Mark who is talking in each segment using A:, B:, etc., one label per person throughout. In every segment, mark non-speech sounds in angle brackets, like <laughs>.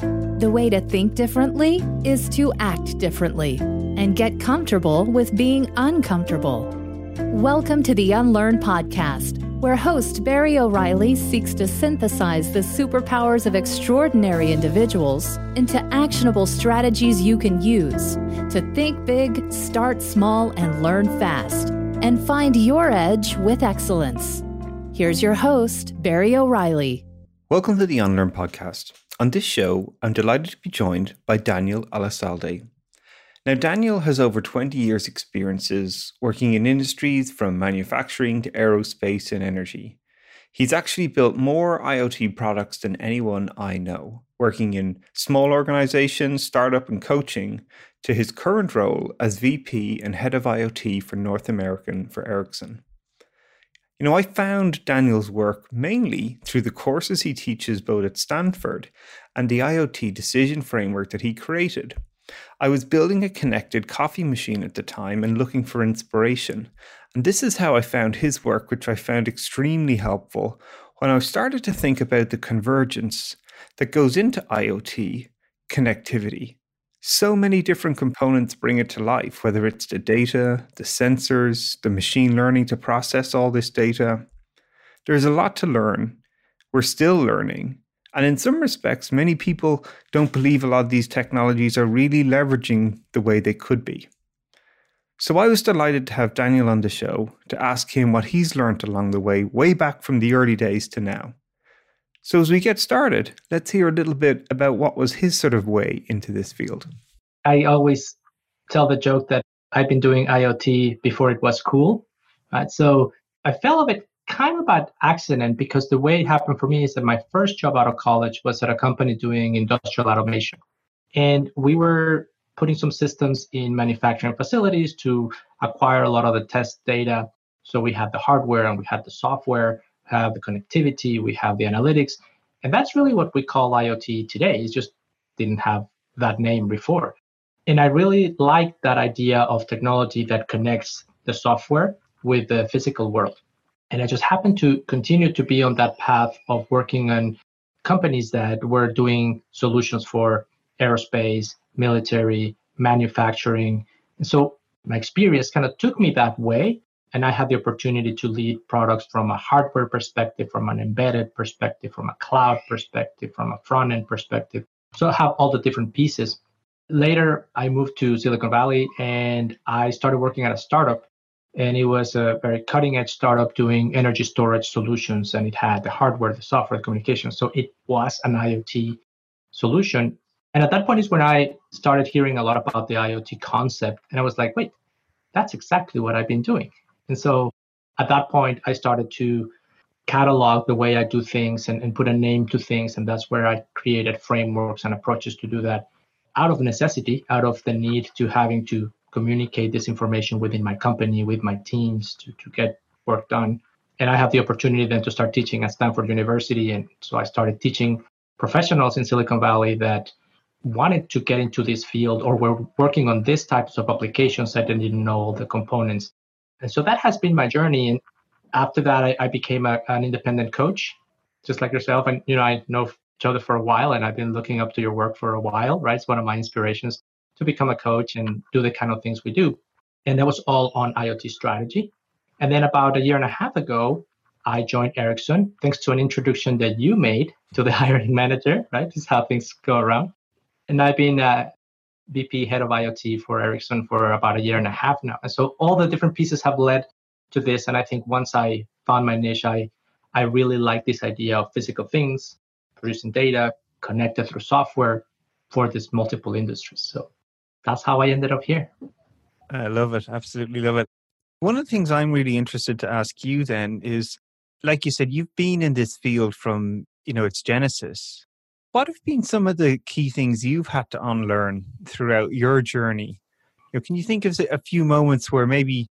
A: The way to think differently is to act differently and get comfortable with being uncomfortable. Welcome to the Unlearn Podcast, where host Barry O'Reilly seeks to synthesize the superpowers of extraordinary individuals into actionable strategies you can use to think big, start small, and learn fast, and find your edge with excellence. Here's your host, Barry O'Reilly.
B: Welcome to the Unlearn Podcast. On this show, I'm delighted to be joined by Daniel Elizalde. Now, Daniel has over 20 years' experiences working in industries from manufacturing to aerospace and energy. He's actually built more IoT products than anyone I know, working in small organizations, startup, and coaching, to his current role as VP and head of IoT for North American for Ericsson. You know, I found Daniel's work mainly through the courses he teaches both at Stanford and the IoT decision framework that he created. I was building a connected coffee machine at the time and looking for inspiration. And this is how I found his work, which I found extremely helpful when I started to think about the convergence that goes into IoT connectivity. So many different components bring it to life, whether it's the data, the sensors, the machine learning to process all this data. There's a lot to learn. We're still learning. And in some respects, many people don't believe a lot of these technologies are really leveraging the way they could be. So I was delighted to have Daniel on the show to ask him what he's learned along the way, way back from the early days to now. So as we get started, let's hear a little bit about what was his sort of way into this field.
C: I always tell the joke that I've been doing IoT before it was cool. Right? So I fell of it kind of by accident because the way it happened for me is that my first job out of college was at a company doing industrial automation. And we were putting some systems in manufacturing facilities to acquire a lot of the test data. So we had the hardware and we had the software, have the connectivity, we have the analytics. And that's really what we call IoT today. It just didn't have that name before. And I really like that idea of technology that connects the software with the physical world. And I just happened to continue to be on that path of working on companies that were doing solutions for aerospace, military, manufacturing. And so my experience kind of took me that way. And I had the opportunity to lead products from a hardware perspective, from an embedded perspective, from a cloud perspective, from a front end perspective. So I have all the different pieces. Later, I moved to Silicon Valley and I started working at a startup. And it was a very cutting edge startup doing energy storage solutions and it had the hardware the software the communication. So it was an iot solution. And at that point is when i started hearing a lot about the iot concept. And i was like wait that's exactly what i've been doing and so at that point i started to catalog the way i do things and, and put a name to things and that's where i created frameworks and approaches to do that out of necessity out of the need to having to communicate this information within my company, with my teams to, to get work done. And I had the opportunity then to start teaching at Stanford University. And so I started teaching professionals in Silicon Valley that wanted to get into this field or were working on these types of applications that didn't know all the components. And so that has been my journey. And after that, I, I became a, an independent coach, just like yourself. And, you know, I know each other for a while and I've been looking up to your work for a while, right? It's one of my inspirations to become a coach and do the kind of things we do. And that was all on IoT strategy. And then about a year and a half ago, I joined Ericsson thanks to an introduction that you made to the <laughs> hiring manager, right? This is how things go around. And I've been uh, VP head of IoT for Ericsson for about a year and a half now. And so all the different pieces have led to this. And I think once I found my niche, I, I really like this idea of physical things, producing data, connected through software for these multiple industries. So that's how I ended up here.
B: I love it. Absolutely love it. One of the things I'm really interested to ask you then is like you said, you've been in this field from, you know, its genesis. What have been some of the key things you've had to unlearn throughout your journey? You know, can you think of a few moments where maybe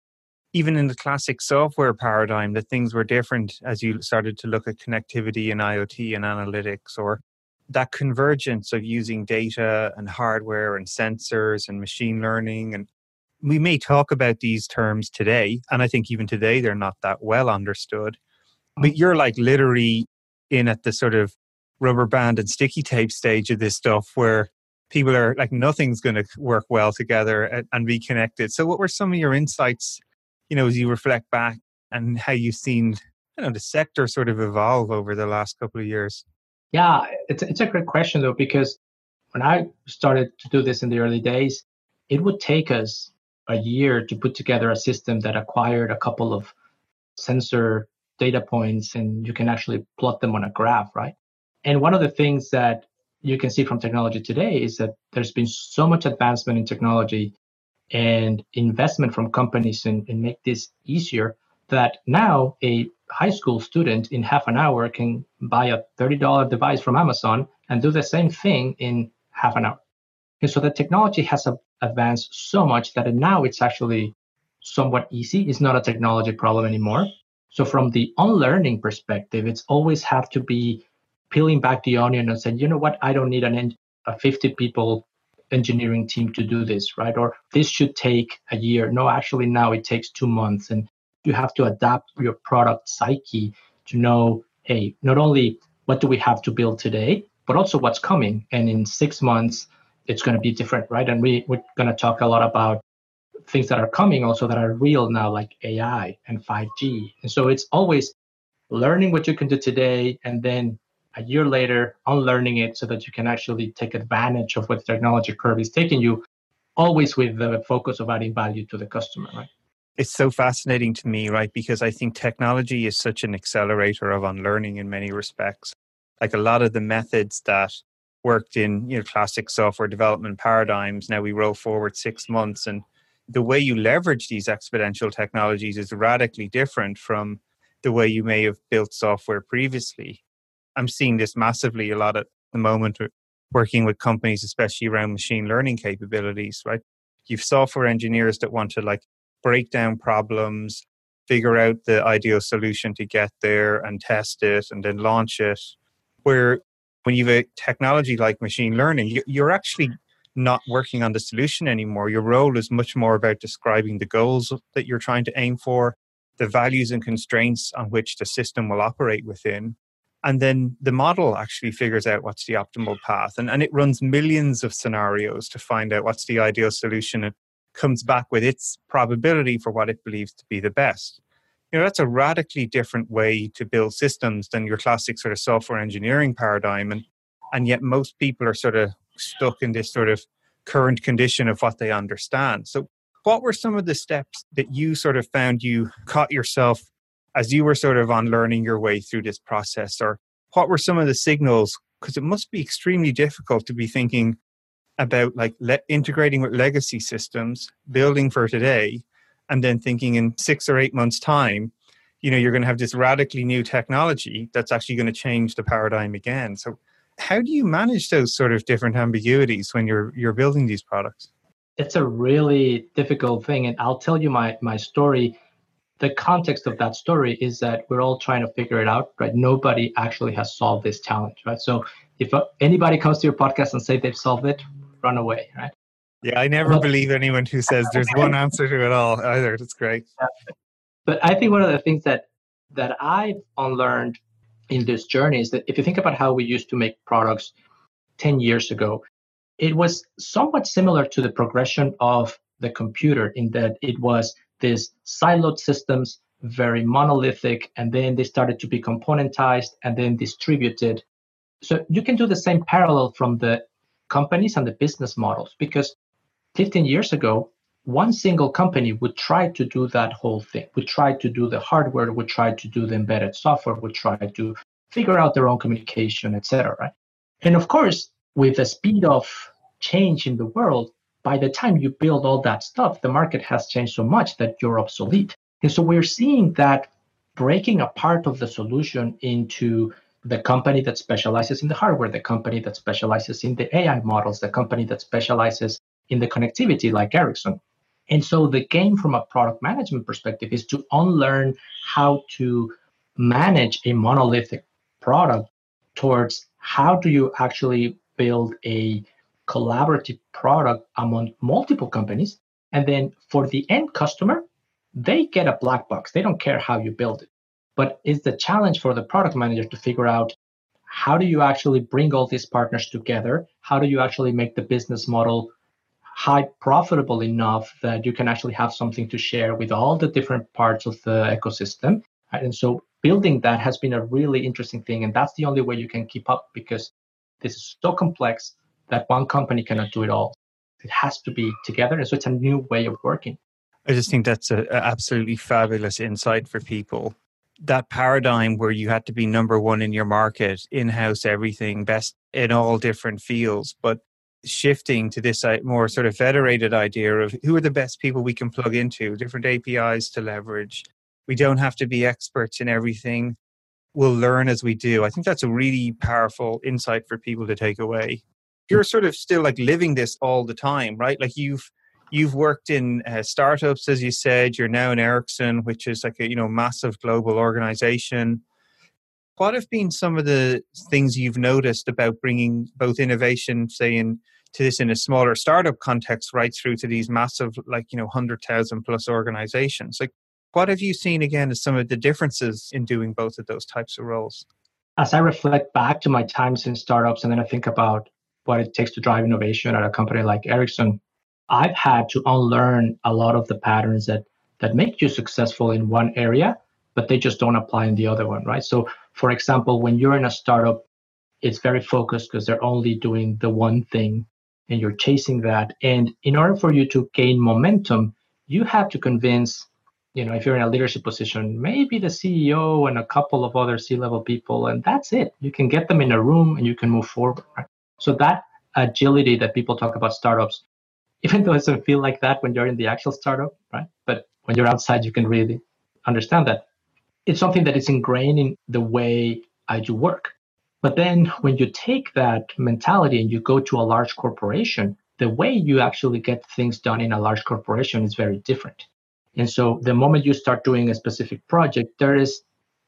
B: even in the classic software paradigm that things were different as you started to look at connectivity and IoT and analytics or that convergence of using data and hardware and sensors and machine learning and we may talk about these terms today and i think even today they're not that well understood but mm. you're like literally in at the sort of rubber band and sticky tape stage of this stuff where people are like nothing's going to work well together and, be connected. So, what were some of your insights, you know, as you reflect back and how you've seen, you know, the sector sort of evolve over the last couple of years?
C: Yeah, it's it's a great question though because when I started to do this in the early days, it would take us a year to put together a system that acquired a couple of sensor data points and you can actually plot them on a graph, right? And one of the things that you can see from technology today is that there's been so much advancement in technology and investment from companies in, in make this easier that now a high school student in half an hour can buy a $30 device from Amazon and do the same thing in half an hour. And so the technology has advanced so much that now it's actually somewhat easy. It's not a technology problem anymore. So from the unlearning perspective, it's always have to be peeling back the onion and saying, you know what, I don't need an a 50 people engineering team to do this, right? Or this should take a year. No, actually now it takes two months. And you have to adapt your product psyche to know, hey, not only what do we have to build today, but also what's coming. And in six months, it's going to be different, right? And we, we're going to talk a lot about things that are coming also that are real now, like AI and 5G. And so it's always learning what you can do today and then a year later unlearning it so that you can actually take advantage of what the technology curve is taking you, always with the focus of adding value to the customer, right?
B: It's so fascinating to me, right? Because I think technology is such an accelerator of unlearning in many respects. Like a lot of the methods that worked in you know classic software development paradigms now we roll forward six months and the way you leverage these exponential technologies is radically different from the way you may have built software previously i'm seeing this massively a lot at the moment working with companies especially around machine learning capabilities right you've software engineers that want to like break down problems figure out the ideal solution to get there and test it and then launch it where when you have a technology like machine learning, you're actually not working on the solution anymore. Your role is much more about describing the goals that you're trying to aim for, the values and constraints on which the system will operate within. And then the model actually figures out what's the optimal path. And, and it runs millions of scenarios to find out what's the ideal solution. It comes back with its probability for what it believes to be the best you know that's a radically different way to build systems than your classic sort of software engineering paradigm and and yet most people are sort of stuck in this sort of current condition of what they understand so what were some of the steps that you sort of found you caught yourself as you were sort of unlearning your way through this process or what were some of the signals? Because it must be extremely difficult to be thinking about like le- integrating with legacy systems building for today and then thinking in six or eight months time you know you're going to have this radically new technology that's actually going to change the paradigm again. So how do you manage those sort of different ambiguities when you're you're building these products?
C: It's a really difficult thing and i'll tell you my my story the context of that story is that we're all trying to figure it out right nobody actually has solved this challenge right so if uh, anybody comes to your podcast and say they've solved it run away right
B: yeah, I never believe anyone who says there's one answer to it all either. It's great.
C: But I think one of the things that that I've unlearned in this journey is that if you think about how we used to make products 10 years ago, it was somewhat similar to the progression of the computer in that it was these siloed systems, very monolithic, and then they started to be componentized and then distributed. So you can do the same parallel from the companies and the business models because 15 years ago, one single company would try to do that whole thing, would try to do the hardware, would try to do the embedded software, would try to figure out their own communication, etc. Right? And of course, with the speed of change in the world, by the time you build all that stuff, the market has changed so much that you're obsolete. And so we're seeing that breaking apart of the solution into the company that specializes in the hardware, the company that specializes in the AI models, the company that specializes in the connectivity like Ericsson. And so the game from a product management perspective is to unlearn how to manage a monolithic product towards how do you actually build a collaborative product among multiple companies. And then for the end customer, they get a black box. They don't care how you build it. But it's the challenge for the product manager to figure out how do you actually bring all these partners together? How do you actually make the business model high profitable enough that you can actually have something to share with all the different parts of the ecosystem? And so building that has been a really interesting thing. And that's the only way you can keep up because this is so complex that one company cannot do it all. It has to be together. And so it's a new way of working.
B: I just think that's an absolutely fabulous insight for people. That paradigm where you had to be number one in your market, in house everything, best in all different fields, but shifting to this uh, more sort of federated idea of who are the best people we can plug into, different APIs to leverage. We don't have to be experts in everything. We'll learn as we do. I think that's a really powerful insight for people to take away. You're sort of still like living this all the time, right? Like you've you've worked in uh, startups as you said you're now in ericsson which is like a you know massive global organization. What have been some of the things you've noticed about bringing both innovation say in to this in a smaller startup context right through to these massive like you know 100000 plus organizations? Like what have you seen again as some of the differences in doing both of those types of roles?
C: As i reflect back to my times in startups and then i think about what it takes to drive innovation at a company like ericsson I've had to unlearn a lot of the patterns that that make you successful in one area, but they just don't apply in the other one, right? So, for example, when you're in a startup, it's very focused because they're only doing the one thing and you're chasing that. And in order for you to gain momentum, you have to convince, you know, if you're in a leadership position, maybe the CEO and a couple of other C level people, and that's it. You can get them in a room and you can move forward, right? So, that agility that people talk about startups even though it doesn't feel like that when you're in the actual startup, right? But when you're outside, you can really understand that. It's something that is ingrained in the way I do work. But then when you take that mentality and you go to a large corporation, the way you actually get things done in a large corporation is very different. And so the moment you start doing a specific project, there is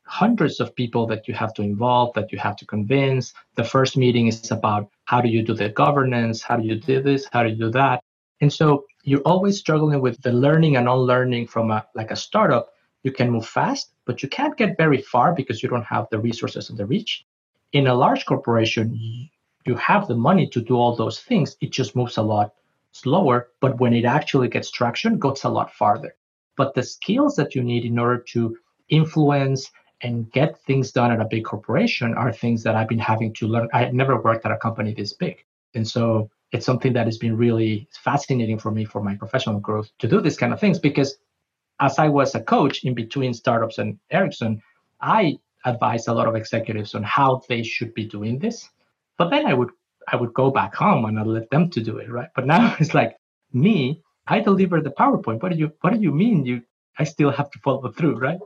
C: hundreds of people that you have to involve, that you have to convince. The first meeting is about how do you do the governance? How do you do this? How do you do that? And so you're always struggling with the learning and unlearning from a like a startup. You can move fast, but you can't get very far because you don't have the resources and the reach. In a large corporation, you have the money to do all those things. It just moves a lot slower, but when it actually gets traction, it goes a lot farther. But the skills that you need in order to influence and get things done at a big corporation are things that I've been having to learn. I had never worked at a company this big. And so it's something that has been really fascinating for me for my professional growth to do these kind of things because as I was a coach in between startups and Ericsson, I advise a lot of executives on how they should be doing this. But then I would I would go back home and I'd let them to do it, right? But now <laughs> it's like me, I deliver the PowerPoint. What do you what do you mean you I still have to follow through, right?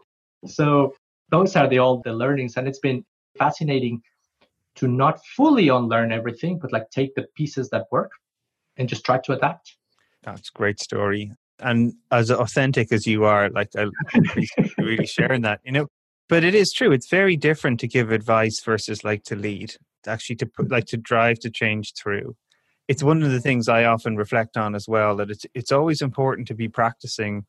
C: So those are the all the learnings and it's been fascinating to not fully unlearn everything, but like take the pieces that work and just try to adapt.
B: That's great story. And as authentic as you are, like I really sharing that, you know. But it is true. It's very different to give advice versus like to lead. Actually, to put like to drive to change through. It's one of the things I often reflect on as well. That it's it's always important to be practicing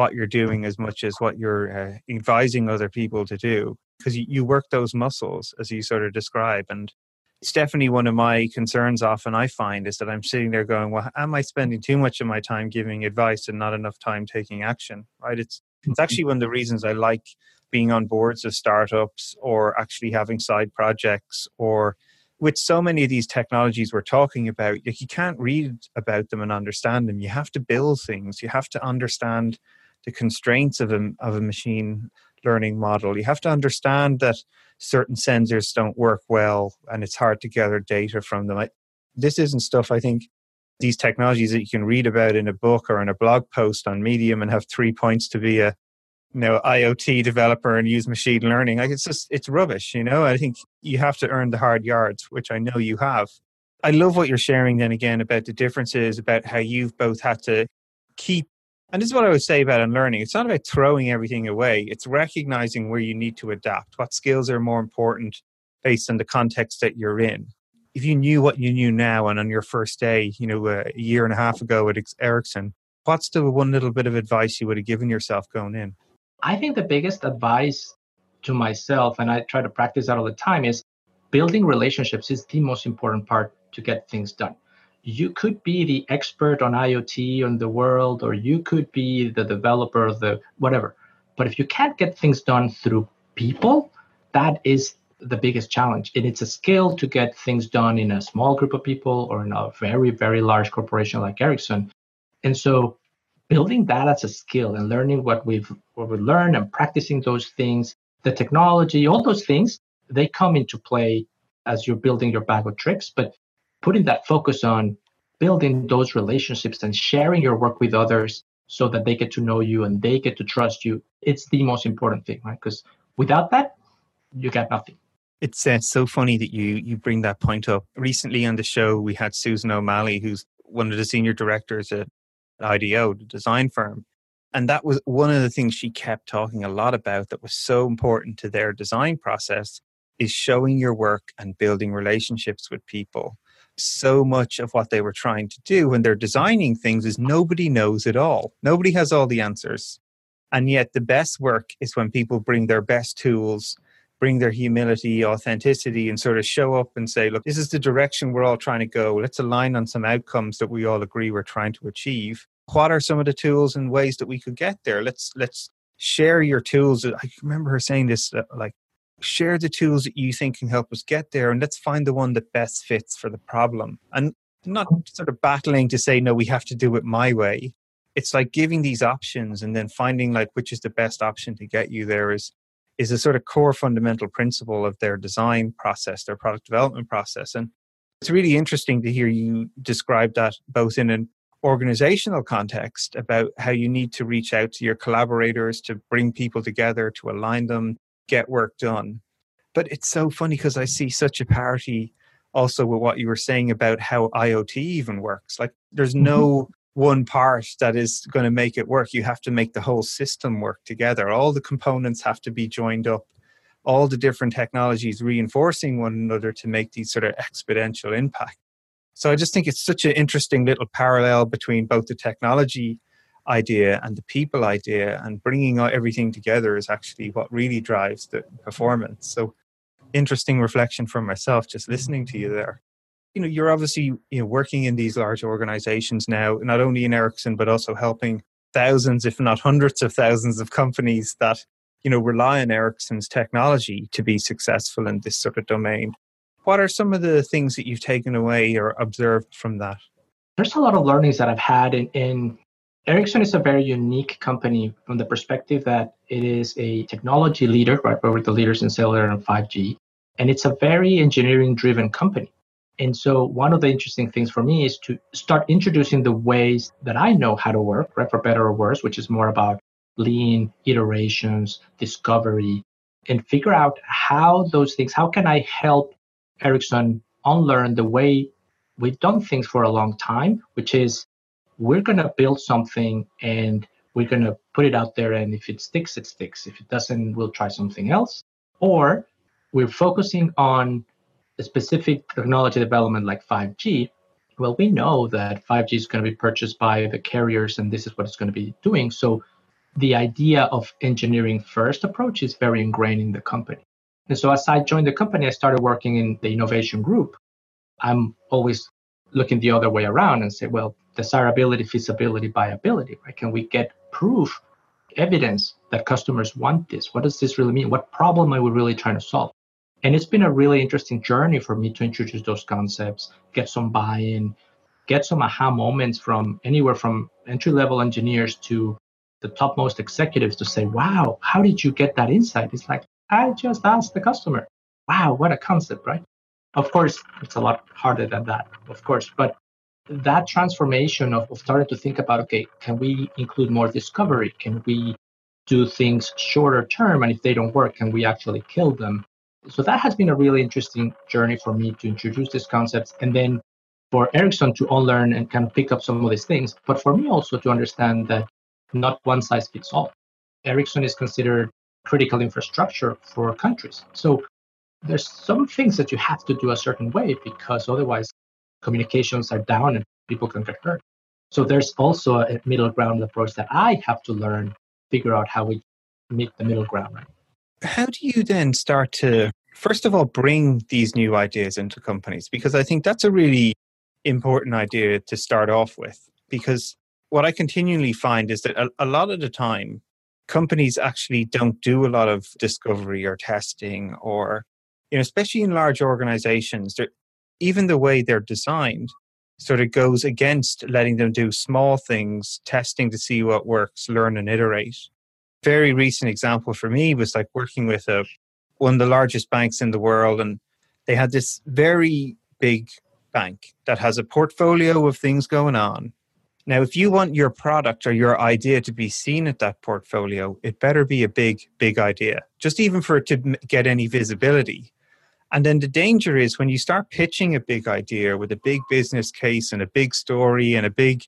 B: what you're doing as much as what you're uh, advising other people to do because you, you work those muscles as you sort of describe and Stephanie, one of my concerns often i find is that i'm sitting there going well am i spending too much of my time giving advice and not enough time taking action? Right? It's it's mm-hmm. actually one of the reasons i like being on boards of startups or actually having side projects or with so many of these technologies we're talking about like you can't read about them and understand them. You have to build things. You have to understand the constraints of a, of a machine learning model. You have to understand that certain sensors don't work well and it's hard to gather data from them. I, this isn't stuff I think these technologies that you can read about in a book or in a blog post on Medium and have three points to be a you know IoT developer and use machine learning. Like it's just it's rubbish, you know. I think you have to earn the hard yards, which I know you have. I love what you're sharing then again about the differences about how you've both had to keep and this is what I would say about unlearning. It's not about throwing everything away. It's recognizing where you need to adapt. What skills are more important based on the context that you're in. If you knew what you knew now and on your first day, you know, uh, a year and a half ago at Ericsson, what's the one little bit of advice you would have given yourself going in?
C: I think the biggest advice to myself, and I try to practice that all the time, is building relationships is the most important part to get things done. You could be the expert on IoT on the world, or you could be the developer the whatever. But if you can't get things done through people, that is the biggest challenge. And it's a skill to get things done in a small group of people or in a very, very large corporation like Ericsson. And so building that as a skill and learning what we've what we learned and practicing those things, the technology, all those things, they come into play as you're building your bag of tricks. But putting that focus on building those relationships and sharing your work with others so that they get to know you and they get to trust you, it's the most important thing, right? Because without that, you get nothing.
B: It's uh, so funny that you you bring that point up. Recently on the show, we had Susan O'Malley, who's one of the senior directors at IDEO, the design firm. And that was one of the things she kept talking a lot about that was so important to their design process is showing your work and building relationships with people. So much of what they were trying to do when they're designing things is nobody knows it all. Nobody has all the answers. And yet the best work is when people bring their best tools bring their humility, authenticity, and sort of show up and say, look, this is the direction we're all trying to go. Let's align on some outcomes that we all agree we're trying to achieve. What are some of the tools and ways that we could get there? Let's let's share your tools. I remember her saying this uh, like share the tools that you think can help us get there and let's find the one that best fits for the problem. And not sort of battling to say no we have to do it my way it's like giving these options and then finding like which is the best option to get you there is is a sort of core fundamental principle of their design process, their product development process. And it's really interesting to hear you describe that both in an organizational context about how you need to reach out to your collaborators to bring people together, to align them, get work done. But it's so funny because I see such a parity also with what you were saying about how IoT even works. Like there's no mm-hmm one part that is going to make it work. You have to make the whole system work together. All the components have to be joined up, all the different technologies reinforcing one another to make these sort of exponential impact. So I just think it's such an interesting little parallel between both the technology idea and the people idea, and bringing everything together is actually what really drives the performance. So interesting reflection for myself just listening to you there. You know you're obviously you know working in these large organizations now not only in ericsson but also helping thousands if not hundreds of thousands of companies that you know rely on ericsson's technology to be successful in this sort of domain. What are some of the things that you've taken away or observed from that?
C: There's a lot of learnings that i've had in, in Ericsson is a very unique company from the perspective that it is a technology leader, right? We're the leaders in cellular and 5G. And it's a very engineering driven company. And so one of the interesting things for me is to start introducing the ways that I know how to work, right, for better or worse, which is more about lean iterations, discovery, and figure out how those things, how can I help Ericsson unlearn the way we've done things for a long time, which is we're going to build something and we're going to put it out there. And if it sticks, it sticks. If it doesn't, we'll try something else. Or we're focusing on a specific technology development like 5G, well, we know that 5G is going to be purchased by the carriers and this is what it's going to be doing. So the idea of engineering first approach is very ingrained in the company. And so as I joined the company, I started working in the innovation group. I'm always looking the other way around and say, well, desirability, feasibility, viability, right? Can we get proof, evidence that customers want this? What does this really mean? What problem are we really trying to solve? And it's been a really interesting journey for me to introduce those concepts, get some buy in, get some aha moments from anywhere from entry level engineers to the topmost executives to say, wow, how did you get that insight? It's like, I just asked the customer. Wow, what a concept, right? Of course, it's a lot harder than that, of course. But that transformation of, of starting to think about, okay, can we include more discovery? Can we do things shorter term? And if they don't work, can we actually kill them? So that has been a really interesting journey for me to introduce these concepts and then for Ericsson to unlearn and kind of pick up some of these things, but for me also to understand that not one size fits all. Ericsson is considered critical infrastructure for countries. So there's some things that you have to do a certain way because otherwise communications are down and people can get hurt. So there's also a middle ground approach that I have to learn, figure out how we meet the middle ground.
B: How do you then start to, first of all, bring these new ideas into companies? Because I think that's a really important idea to start off with. Because what I continually find is that a, a lot of the time, companies actually don't do a lot of discovery or testing or you know especially in large organizations even the way they're designed sort of goes against letting them do small things testing to see what works learn and iterate very recent example for me was like working with a one of the largest banks in the world and they had this very big bank that has a portfolio of things going on now, if you want your product or your idea to be seen at that portfolio, it better be a big, big idea, just even for it to get any visibility. And then the danger is when you start pitching a big idea with a big business case and a big story and a big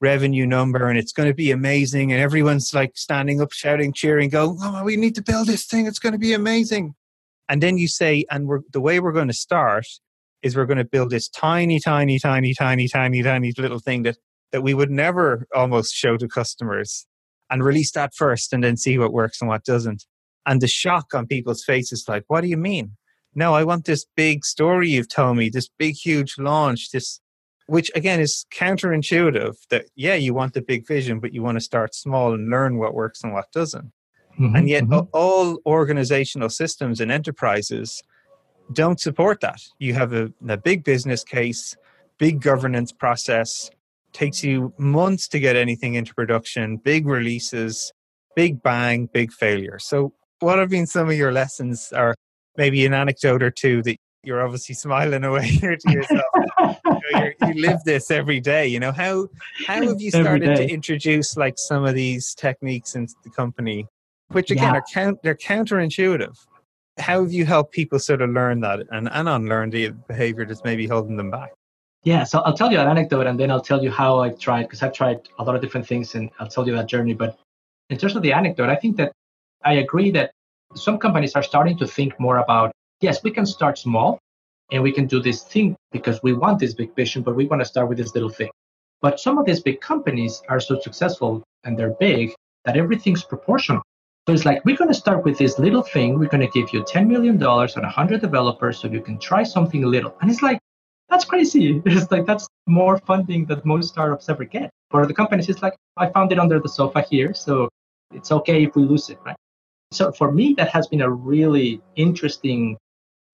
B: revenue number and it's going to be amazing and everyone's like standing up shouting cheering go oh we need to build this thing it's going to be amazing and then you say and we're the way we're going to start is we're going to build this tiny tiny tiny tiny tiny tiny little thing that that we would never almost show to customers and release that first and then see what works and what doesn't. And the shock on people's faces, like, what do you mean? No, I want this big story you've told me, this big, huge launch, this, which again is counterintuitive that, yeah, you want the big vision, but you want to start small and learn what works and what doesn't. Mm-hmm, and yet, mm-hmm. all organizational systems and enterprises don't support that. You have a, a big business case, big governance process, takes you months to get anything into production, big releases, big bang, big failure. So, what have been some of your lessons, or maybe an anecdote or two that you're obviously smiling away <laughs> here to yourself? you, know, you, live this every day. You know how how have you started to introduce like some of these techniques into the company, which again yeah. are count they're counterintuitive. How have you helped people sort of learn that and, and unlearn the behavior that's maybe holding them back?
C: Yeah, so I'll tell you an anecdote and then I'll tell you how I've tried, because I've tried a lot of different things and I'll tell you that journey. But in terms of the anecdote, I think that I agree that some companies are starting to think more about yes, we can start small and we can do this thing because we want this big vision, but we want to start with this little thing. But some of these big companies are so successful and they're big that everything's proportional. So it's like, we're going to start with this little thing. We're going to give you $10 million and 100 developers so you can try something little. And it's like, that's crazy. <laughs> It's like that's more funding that most startups ever get. For the companies, it's like I found it under the sofa here, so it's okay if we lose it, right? So for me, that has been a really interesting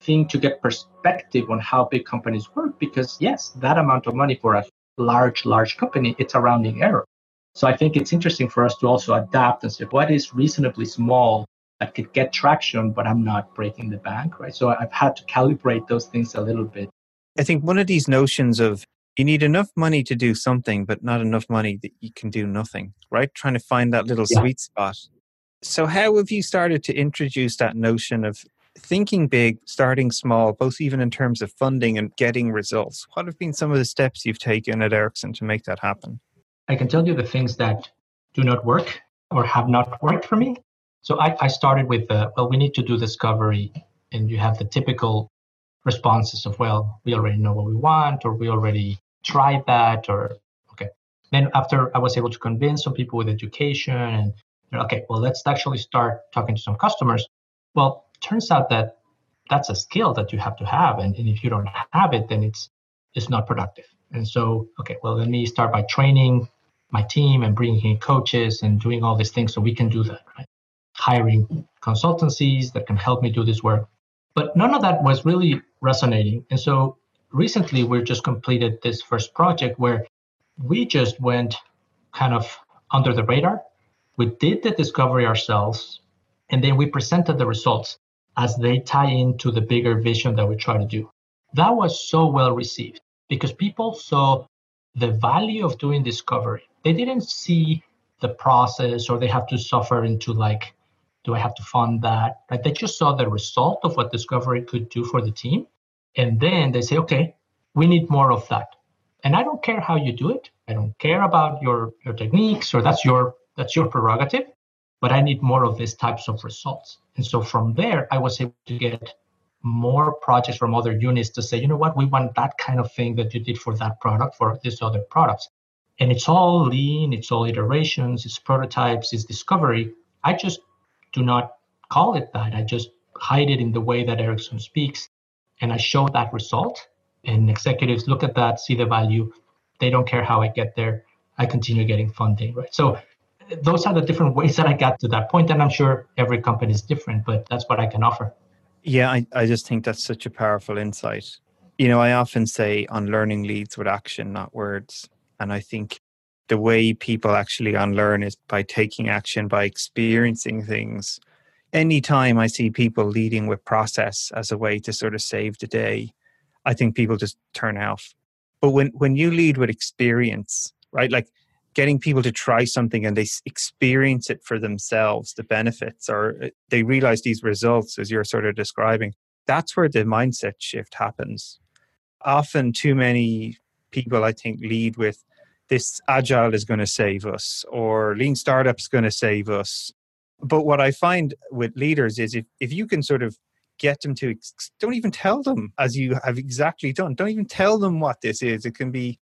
C: thing to get perspective on how big companies work because yes, that amount of money for a large, large company, it's a rounding error. So I think it's interesting for us to also adapt and say what is reasonably small that could get traction, but I'm not breaking the bank, right? So I've had to calibrate those things a little bit
B: I think one of these notions of you need enough money to do something, but not enough money that you can do nothing, right? Trying to find that little yeah. sweet spot. So, how have you started to introduce that notion of thinking big, starting small, both even in terms of funding and getting results? What have been some of the steps you've taken at Ericsson to make that happen?
C: I can tell you the things that do not work or have not worked for me. So, I, I started with, uh, well, we need to do discovery, and you have the typical responses of, well, we already know what we want, or we already tried that, or okay. Then after I was able to convince some people with education and okay, well, let's actually start talking to some customers. Well, turns out that that's a skill that you have to have, and, and if you don't have it, then it's it's not productive. And so, okay, well, let me start by training my team and bringing in coaches and doing all these things so we can do that, right? Hiring consultancies that can help me do this work. But none of that was really resonating. And so recently we just completed this first project where we just went kind of under the radar. We did the discovery ourselves, and then we presented the results as they tie into the bigger vision that we try to do. That was so well received because people saw the value of doing discovery. They didn't see the process or they have to suffer into like do I have to fund that? Right? They just saw the result of what Discovery could do for the team. And then they say, okay, we need more of that. And I don't care how you do it. I don't care about your, your techniques or that's your that's your prerogative, but I need more of these types of results. And so from there, I was able to get more projects from other units to say, you know what, we want that kind of thing that you did for that product for these other products. And it's all lean, it's all iterations, it's prototypes, it's discovery. I just do not call it that. I just hide it in the way that Ericsson speaks and I show that result. And executives look at that, see the value. They don't care how I get there. I continue getting funding, right? So those are the different ways that I got to that point. And I'm sure every company is different, but that's what I can offer.
B: Yeah, I, I just think that's such a powerful insight. You know, I often say unlearning leads with action, not words. And I think the way people actually unlearn is by taking action, by experiencing things. Anytime I see people leading with process as a way to sort of save the day, I think people just turn off. But when, when you lead with experience, right, like getting people to try something and they experience it for themselves, the benefits, or uh, they realize these results as you're sort of describing, that's where the mindset shift happens. Often, too many people, I think, lead with this agile is going to save us or lean startup is going to save us. But what I find with leaders is if, if you can sort of get them to, don't even tell them as you have exactly done, don't even tell them what this is. It can be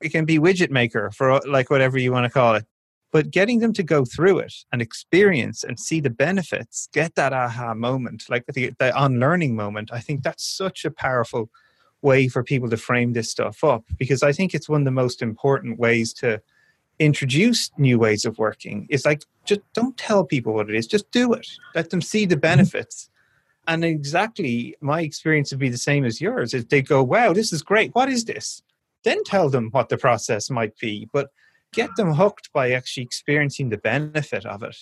B: it can be widget maker for like whatever you want to call it. But getting them to go through it and experience and see the benefits get that aha moment like the, the unlearning moment i think that's such a powerful way for people to frame this stuff up because i think it's one of the most important ways to introduce new ways of working. It's like just don't tell people what it is just do it. Let them see the mm-hmm. benefits. And exactly my experience would be the same as yours if they go wow this is great. What is this then tell them what the process might be, but get them hooked by actually experiencing the benefit of it.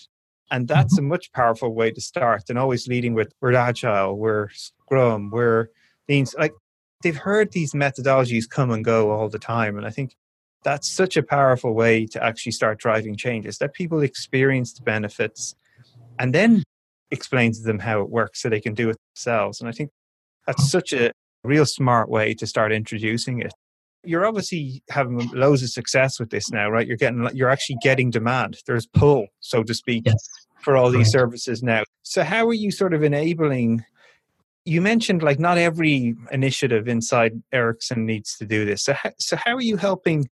B: And that's mm-hmm. a much powerful way to start than always leading with we're agile, we're scrum, we're lean. like they've heard these methodologies come and go all the time. And I think that's such a powerful way to actually start driving changes. Let people experience the benefits and then explain to them how it works so they can do it themselves. And I think that's such a real smart way to start introducing it you're obviously having loads of success with this now, right? You're getting, you're actually getting demand. There's pull, so to speak, yes. for all these right. services now. So, how are you sort of enabling? You mentioned like not every initiative inside Ericsson needs to do this. So, how, so how are you helping,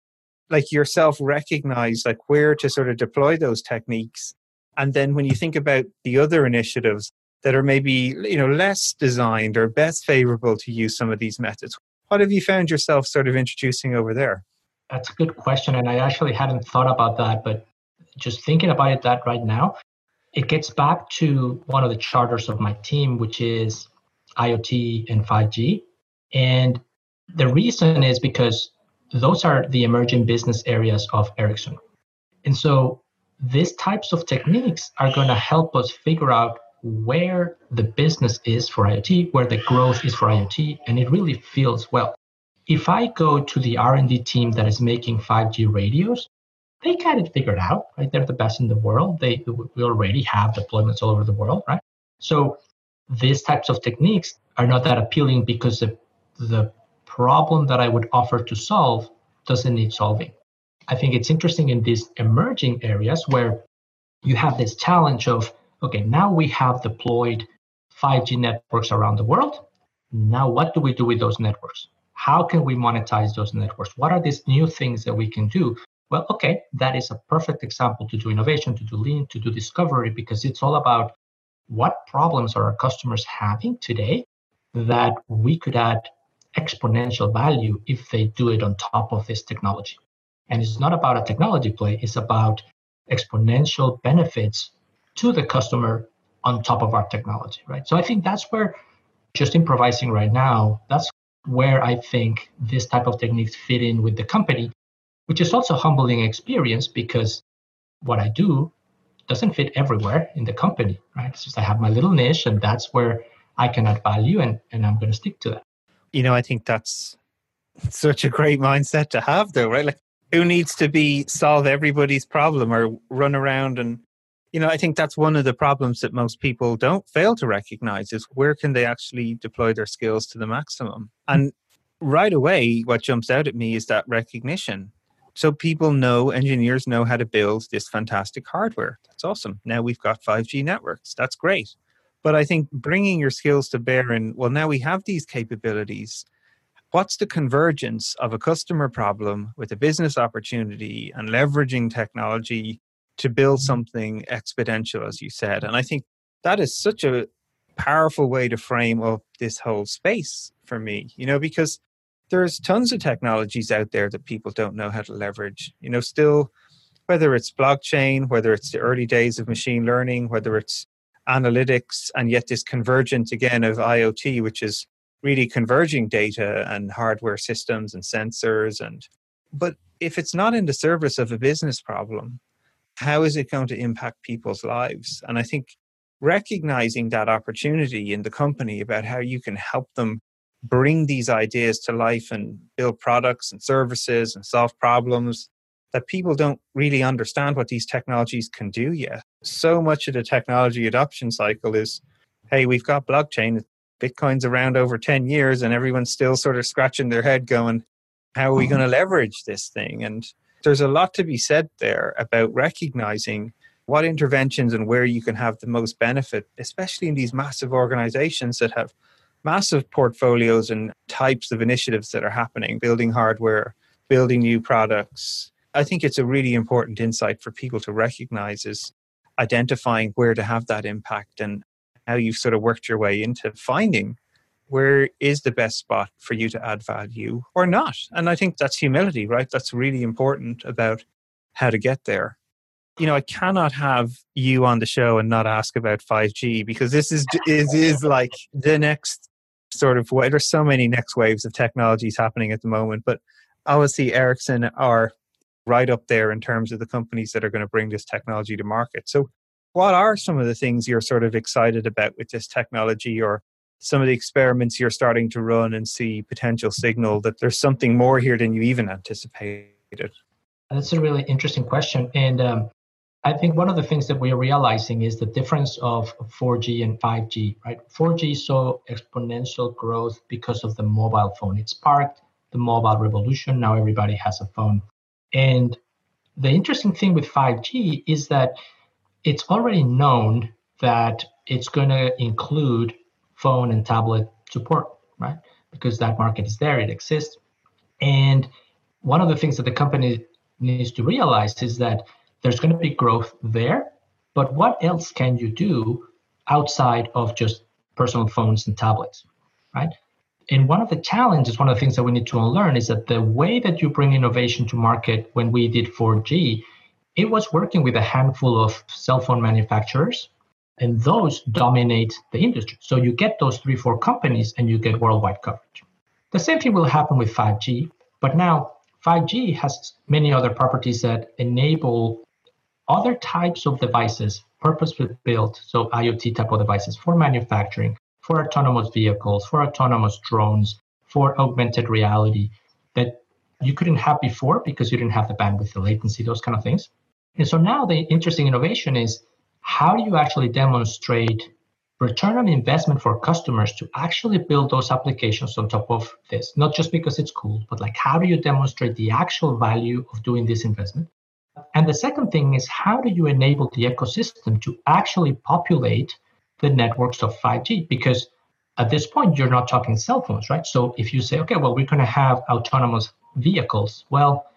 B: like yourself, recognize like where to sort of deploy those techniques? And then when you think about the other initiatives that are maybe you know less designed or best favorable to use some of these methods, what have you found yourself sort of introducing over there?
C: That's a good question. And I actually hadn't thought about that, but just thinking about it that right now, it gets back to one of the charters of my team, which is IoT and 5G. And the reason is because those are the emerging business areas of Ericsson. And so these types of techniques are going to help us figure out where the business is for IoT, where the growth is for IoT, and it really feels well. If I go to the R&D team that is making 5G radios, they got it figured out, right? They're the best in the world. They we already have deployments all over the world, right? So these types of techniques are not that appealing because the, the problem that I would offer to solve doesn't need solving. I think it's interesting in these emerging areas where you have this challenge of okay, now we have deployed 5G networks around the world. Now, what do we do with those networks? How can we monetize those networks? What are these new things that we can do? Well, okay, that is a perfect example to do innovation, to do lean, to do discovery, because it's all about what problems are our customers having today that we could add exponential value if they do it on top of this technology. And it's not about a technology play, it's about exponential benefits to the customer on top of our technology, right? So I think that's where just improvising right now, that's where I think this type of techniques fit in with the company, which is also humbling experience because what I do doesn't fit everywhere in the company, right? It's just I have my little niche and that's where I can add value and, and I'm going to stick to that.
B: You know, I think that's such a great mindset to have though, right? Like who needs to be solve everybody's problem or run around and you know i think that's one of the problems that most people don't fail to recognize is where can they actually deploy their skills to the maximum? And right away what jumps out at me is that recognition. So people know engineers know how to build this fantastic hardware. That's awesome. Now we've got 5g networks. That's great. But i think bringing your skills to bear and well now we have these capabilities. What's the convergence of a customer problem with a business opportunity and leveraging technology to build something exponential, as you said. And I think that is such a powerful way to frame up this whole space for me, you know, because there's tons of technologies out there that people don't know how to leverage. You know, still, whether it's blockchain, whether it's the early days of machine learning, whether it's analytics, and yet this convergence again of IoT, which is really converging data and hardware systems and sensors and but if it's not in the service of a business problem how is it going to impact people's lives and i think recognizing that opportunity in the company about how you can help them bring these ideas to life and build products and services and solve problems that people don't really understand what these technologies can do yet. So much of the technology adoption cycle is hey, we've got blockchain, Bitcoin's around over 10 years, and everyone's still sort of scratching their head going, how are we mm-hmm. going to leverage this thing? And there's a lot to be said there about recognizing what interventions and where you can have the most benefit, especially in these massive organizations that have massive portfolios and types of initiatives that are happening, building hardware, building new products. I think it's a really important insight for people to recognize is identifying where to have that impact and how you've sort of worked your way into finding where is the best spot for you to add value or not. And I think that's humility, right? That's really important about how to get there you know, I cannot have you on the show and not ask about 5G because this is is is like the next sort of way. There's so many next waves of technologies happening at the moment, but obviously Ericsson are right up there in terms of the companies that are going to bring this technology to market. So, what are some of the things you're sort of excited about with this technology, or some of the experiments you're starting to run and see potential signal that there's something more here than you even anticipated?
C: That's a really interesting question, and um, I think one of the things that we are realizing is the difference of 4G and 5G, right? 4G saw exponential growth because of the mobile phone. It sparked the mobile revolution. Now everybody has a phone. And the interesting thing with 5G is that it's already known that it's going to include phone and tablet support, right? Because that market is there, it exists. And one of the things that the company needs to realize is that there's going to be growth there. But what else can you do outside of just personal phones and tablets, right? And one of the challenges, one of the things that we need to unlearn is that the way that you bring innovation to market when we did 4G, it was working with a handful of cell phone manufacturers, and those dominate the industry. So you get those three, four companies and you get worldwide coverage. The same thing will happen with 5G, but now 5G has many other properties that enable other types of devices, purpose built, so IoT type of devices for manufacturing, for autonomous vehicles, for autonomous drones, for augmented reality that you couldn't have before because you didn't have the bandwidth, the latency, those kind of things. And so now the interesting innovation is how do you actually demonstrate return on investment for customers to actually build those applications on top of this? Not just because it's cool, but like how do you demonstrate the actual value of doing this investment? And the second thing is how do you enable the ecosystem to actually populate the networks of 5G? Because at this point, you're not talking cell phones, right? So if you say, okay, well, we're going to have autonomous vehicles, well,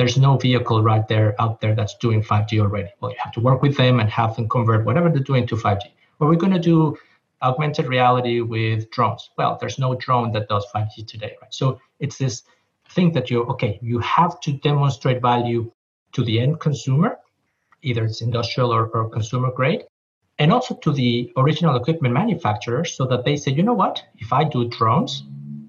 C: there's no vehicle right there out there that's doing 5G already. Well, you have to work with them and have them convert whatever they're doing to 5G. Well, we're going to do augmented reality with drones. Well, there's no drone that does 5G today, right? So it's this thing that you're okay, you have to demonstrate value to the end consumer, either it's industrial or, or consumer grade, and also to the original equipment manufacturer so that they say, you know what, if I do drones,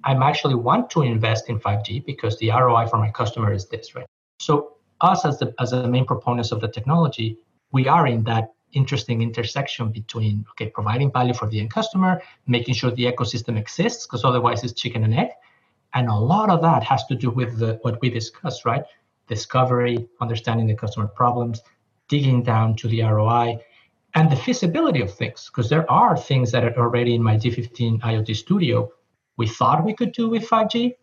C: I'm actually want to invest in 5G because the ROI for my customer is this, right? So us as the as the main proponents of the technology, we are in that interesting intersection between okay, providing value for the end customer, making sure the ecosystem exists, because otherwise it's chicken and egg. And a lot of that has to do with the, what we discussed, right? discovery, understanding the customer problems, digging down to the ROI, and the feasibility of things. Because there are things that are already in my D15 IoT Studio we thought we could do with 5G,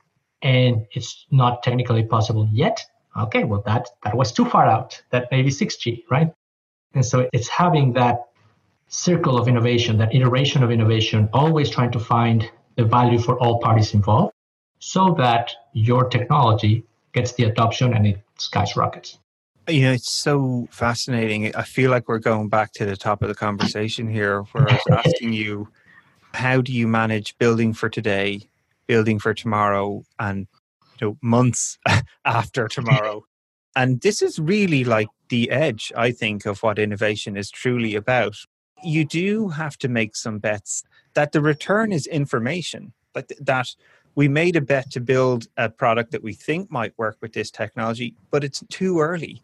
C: and it's not technically possible yet. Okay, well that that was too far out. That maybe 6G, right? And so it's having that circle of innovation, that iteration of innovation, always trying to find the value for all parties involved, so that your technology gets the adoption and it skyrockets.
B: You know, it's so fascinating. I feel like we're going back to the top of the conversation here, where I was <laughs> asking you, how do you manage building for today, building for tomorrow, and you know, months <laughs> after tomorrow? <laughs> And this is really like the edge, I think, of what innovation is truly about. You do have to make some bets that the return is information, but that we made a bet to build a product that we think might work with this technology, but it's too early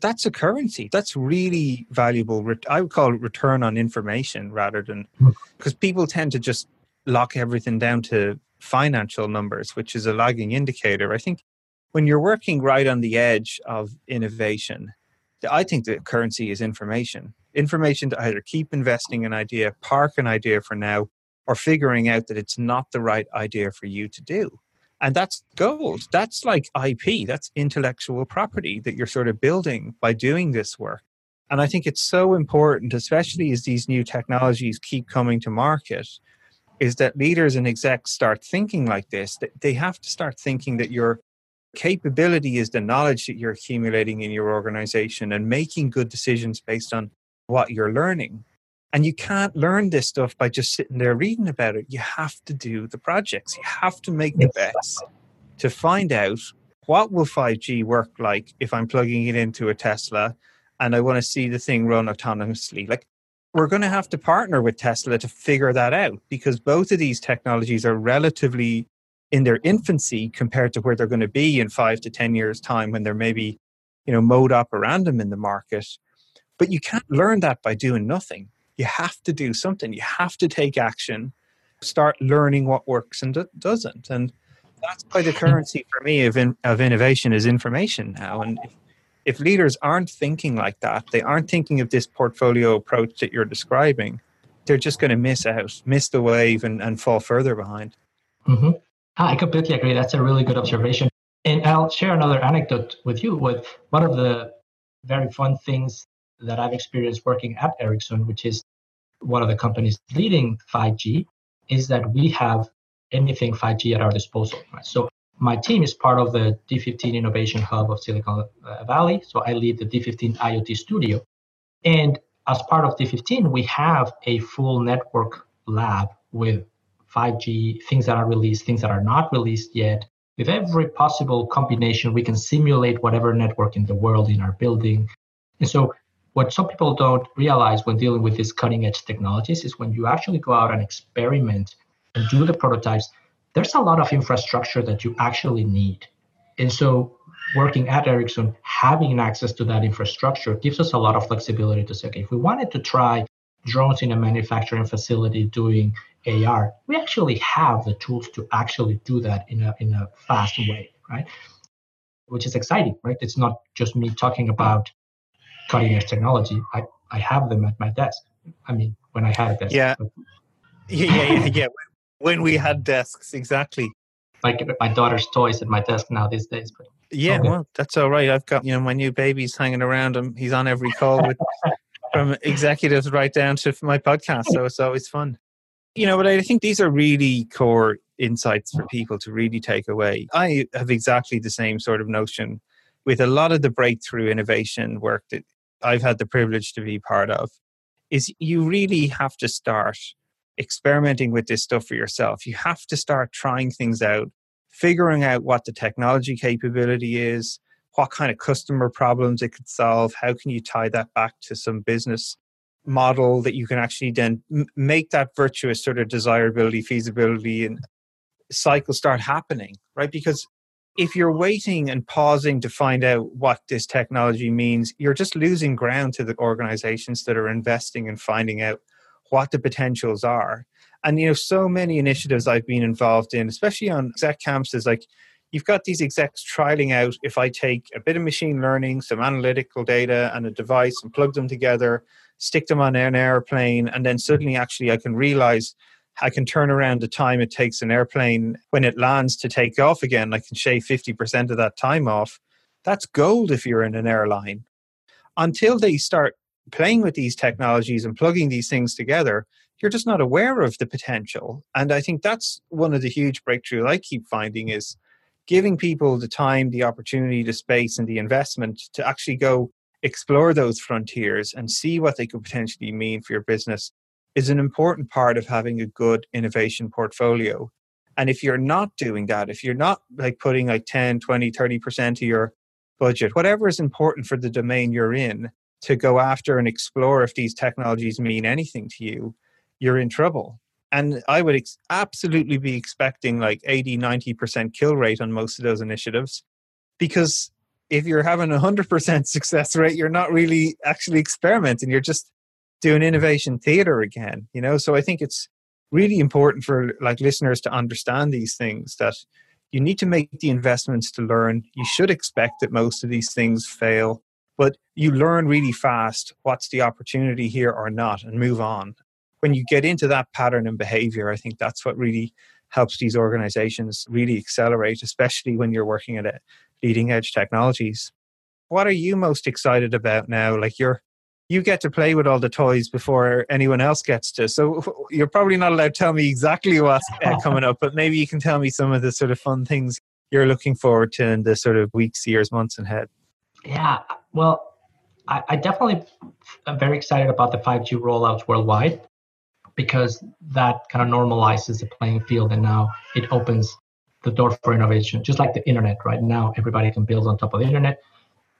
B: that's a currency. That's really valuable. I would call it return on information rather than because hmm. people tend to just lock everything down to financial numbers, which is a lagging indicator. I think when you're working right on the edge of innovation, I think the currency is information. Information to either keep investing an idea, park an idea for now, or figuring out that it's not the right idea for you to do and that's gold that's like ip that's intellectual property that you're sort of building by doing this work and i think it's so important especially as these new technologies keep coming to market is that leaders and execs start thinking like this that they have to start thinking that your capability is the knowledge that you're accumulating in your organization and making good decisions based on what you're learning and you can't learn this stuff by just sitting there reading about it. You have to do the projects. You have to make the bets to find out what will 5G work like if I'm plugging it into a Tesla and I want to see the thing run autonomously. Like we're going to have to partner with Tesla to figure that out because both of these technologies are relatively in their infancy compared to where they're going to be in 5 to 10 years time when they're maybe, you know, mode operandum in the market. But you can't learn that by doing nothing you have to do something. You have to take action, start learning what works and doesn't. And that's why the hmm. currency for me of, in, of innovation is information now. And if, if leaders aren't thinking like that, they aren't thinking of this portfolio approach that you're describing, they're just going to miss out, miss the wave, and, and fall further behind.
C: Mm-hmm. I completely agree. That's a really good observation. And I'll share another anecdote with you. With one of the very fun things that I've experienced working at Ericsson, which is one of the companies leading 5G, is that we have anything 5G at our disposal. Right? So my team is part of the D15 Innovation Hub of Silicon uh, Valley. So I lead the D15 IoT Studio. And as part of D15, we have a full network lab with 5G, things that are released, things that are not released yet. With every possible combination, we can simulate whatever network in the world in our building. And so what some people don't realize when dealing with these cutting edge technologies is when you actually go out and experiment and do the prototypes, there's a lot of infrastructure that you actually need. And so working at Ericsson, having access to that infrastructure gives us a lot of flexibility to say, okay, if we wanted to try drones in a manufacturing facility doing AR, we actually have the tools to actually do that in a in a fast way, right? Which is exciting, right? It's not just me talking about cutting edge technology. I, I have them at my desk. I mean, when I had a desk.
B: Yeah. <laughs> yeah, yeah, yeah. When we had desks, exactly.
C: Like my daughter's toys at my desk now these days. But
B: yeah, okay. well, that's all right. I've got you know my new baby's hanging around him. He's on every call with <laughs> from executives right down to my podcast, so it's always fun. You know, but I think these are really core insights for people to really take away. I have exactly the same sort of notion with a lot of the breakthrough innovation work that I've had the privilege to be part of is you really have to start experimenting with this stuff for yourself. You have to start trying things out, figuring out what the technology capability is, what kind of customer problems it could solve, how can you tie that back to some business model that you can actually then make that virtuous sort of desirability, feasibility, and cycle start happening, right? Because if you're waiting and pausing to find out what this technology means, you're just losing ground to the organizations that are investing and finding out what the potentials are. And you know, so many initiatives I've been involved in, especially on exec campuses, like you've got these execs trialing out if I take a bit of machine learning, some analytical data, and a device and plug them together, stick them on an airplane, and then suddenly actually I can realize I can turn around the time it takes an airplane when it lands to take off again. I can shave 50% of that time off. That's gold if you're in an airline. Until they start playing with these technologies and plugging these things together, you're just not aware of the potential. And I think that's one of the huge breakthroughs I keep finding is giving people the time, the opportunity, the space, and the investment to actually go explore those frontiers and see what they could potentially mean for your business is an important part of having a good innovation portfolio. And if you're not doing that, if you're not like putting like 10, 20, 30% of your budget, whatever is important for the domain you're in, to go after and explore if these technologies mean anything to you, you're in trouble. And I would ex- absolutely be expecting like 80, 90% kill rate on most of those initiatives because if you're having a 100% <laughs> success rate, you're not really actually experimenting. You're just doing innovation theater again, you know? So I think it's really important for like listeners to understand these things that you need to make the investments to learn. You should expect that most of these things fail, but you learn really fast what's the opportunity here or not and move on. When you get into that pattern and behavior, I think that's what really helps these organizations really accelerate, especially when you're working at a leading edge technologies. What are you most excited about now? Like you're you get to play with all the toys before anyone else gets to. So <laughs> you're probably not allowed to tell me exactly what's uh, <laughs> coming up, but maybe you can tell me some of the sort of fun things you're looking forward to in the sort of weeks, years, months ahead.
C: Yeah, well, I, I definitely am very excited about the 5G rollouts worldwide because that kind of normalizes the playing field and now it opens the door for innovation, just like the internet right now. Everybody can build on top of the internet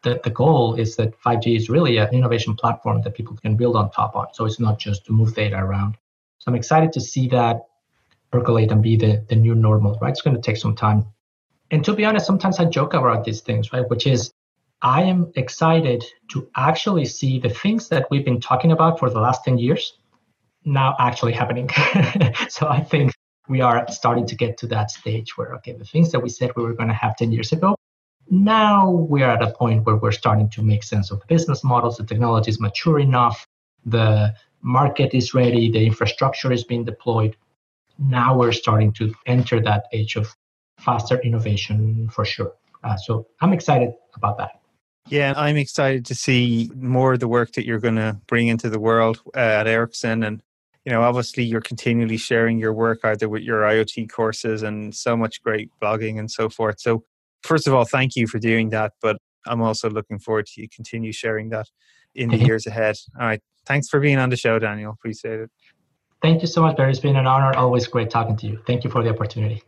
C: the, the goal is that 5G is really an innovation platform that people can build on top of. So it's not just to move data around. So I'm excited to see that percolate and be the, the new normal, right? It's going to take some time. And to be honest, sometimes I joke about these things, right? Which is I am excited to actually see the things that we've been talking about for the last 10 years now actually happening. <laughs> so I think we are starting to get to that stage where, okay, the things that we said we were going to have 10 years ago, now we're at a point where we're starting to make sense of the business models. The technology is mature enough. The market is ready. The infrastructure is being deployed. Now we're starting to enter that age of faster innovation for sure. Uh, so I'm excited about that.
B: Yeah, I'm excited to see more of the work that you're going to bring into the world uh, at Ericsson. And, you know, obviously you're continually sharing your work either with your IoT courses and so much great blogging and so forth. So first of all, thank you for doing that. But I'm also looking forward to you continue sharing that in the years ahead. All right. Thanks for being on the show, Daniel. Appreciate it.
C: Thank you so much, Barry. It's been an honor. Always great talking to you. Thank you for the opportunity.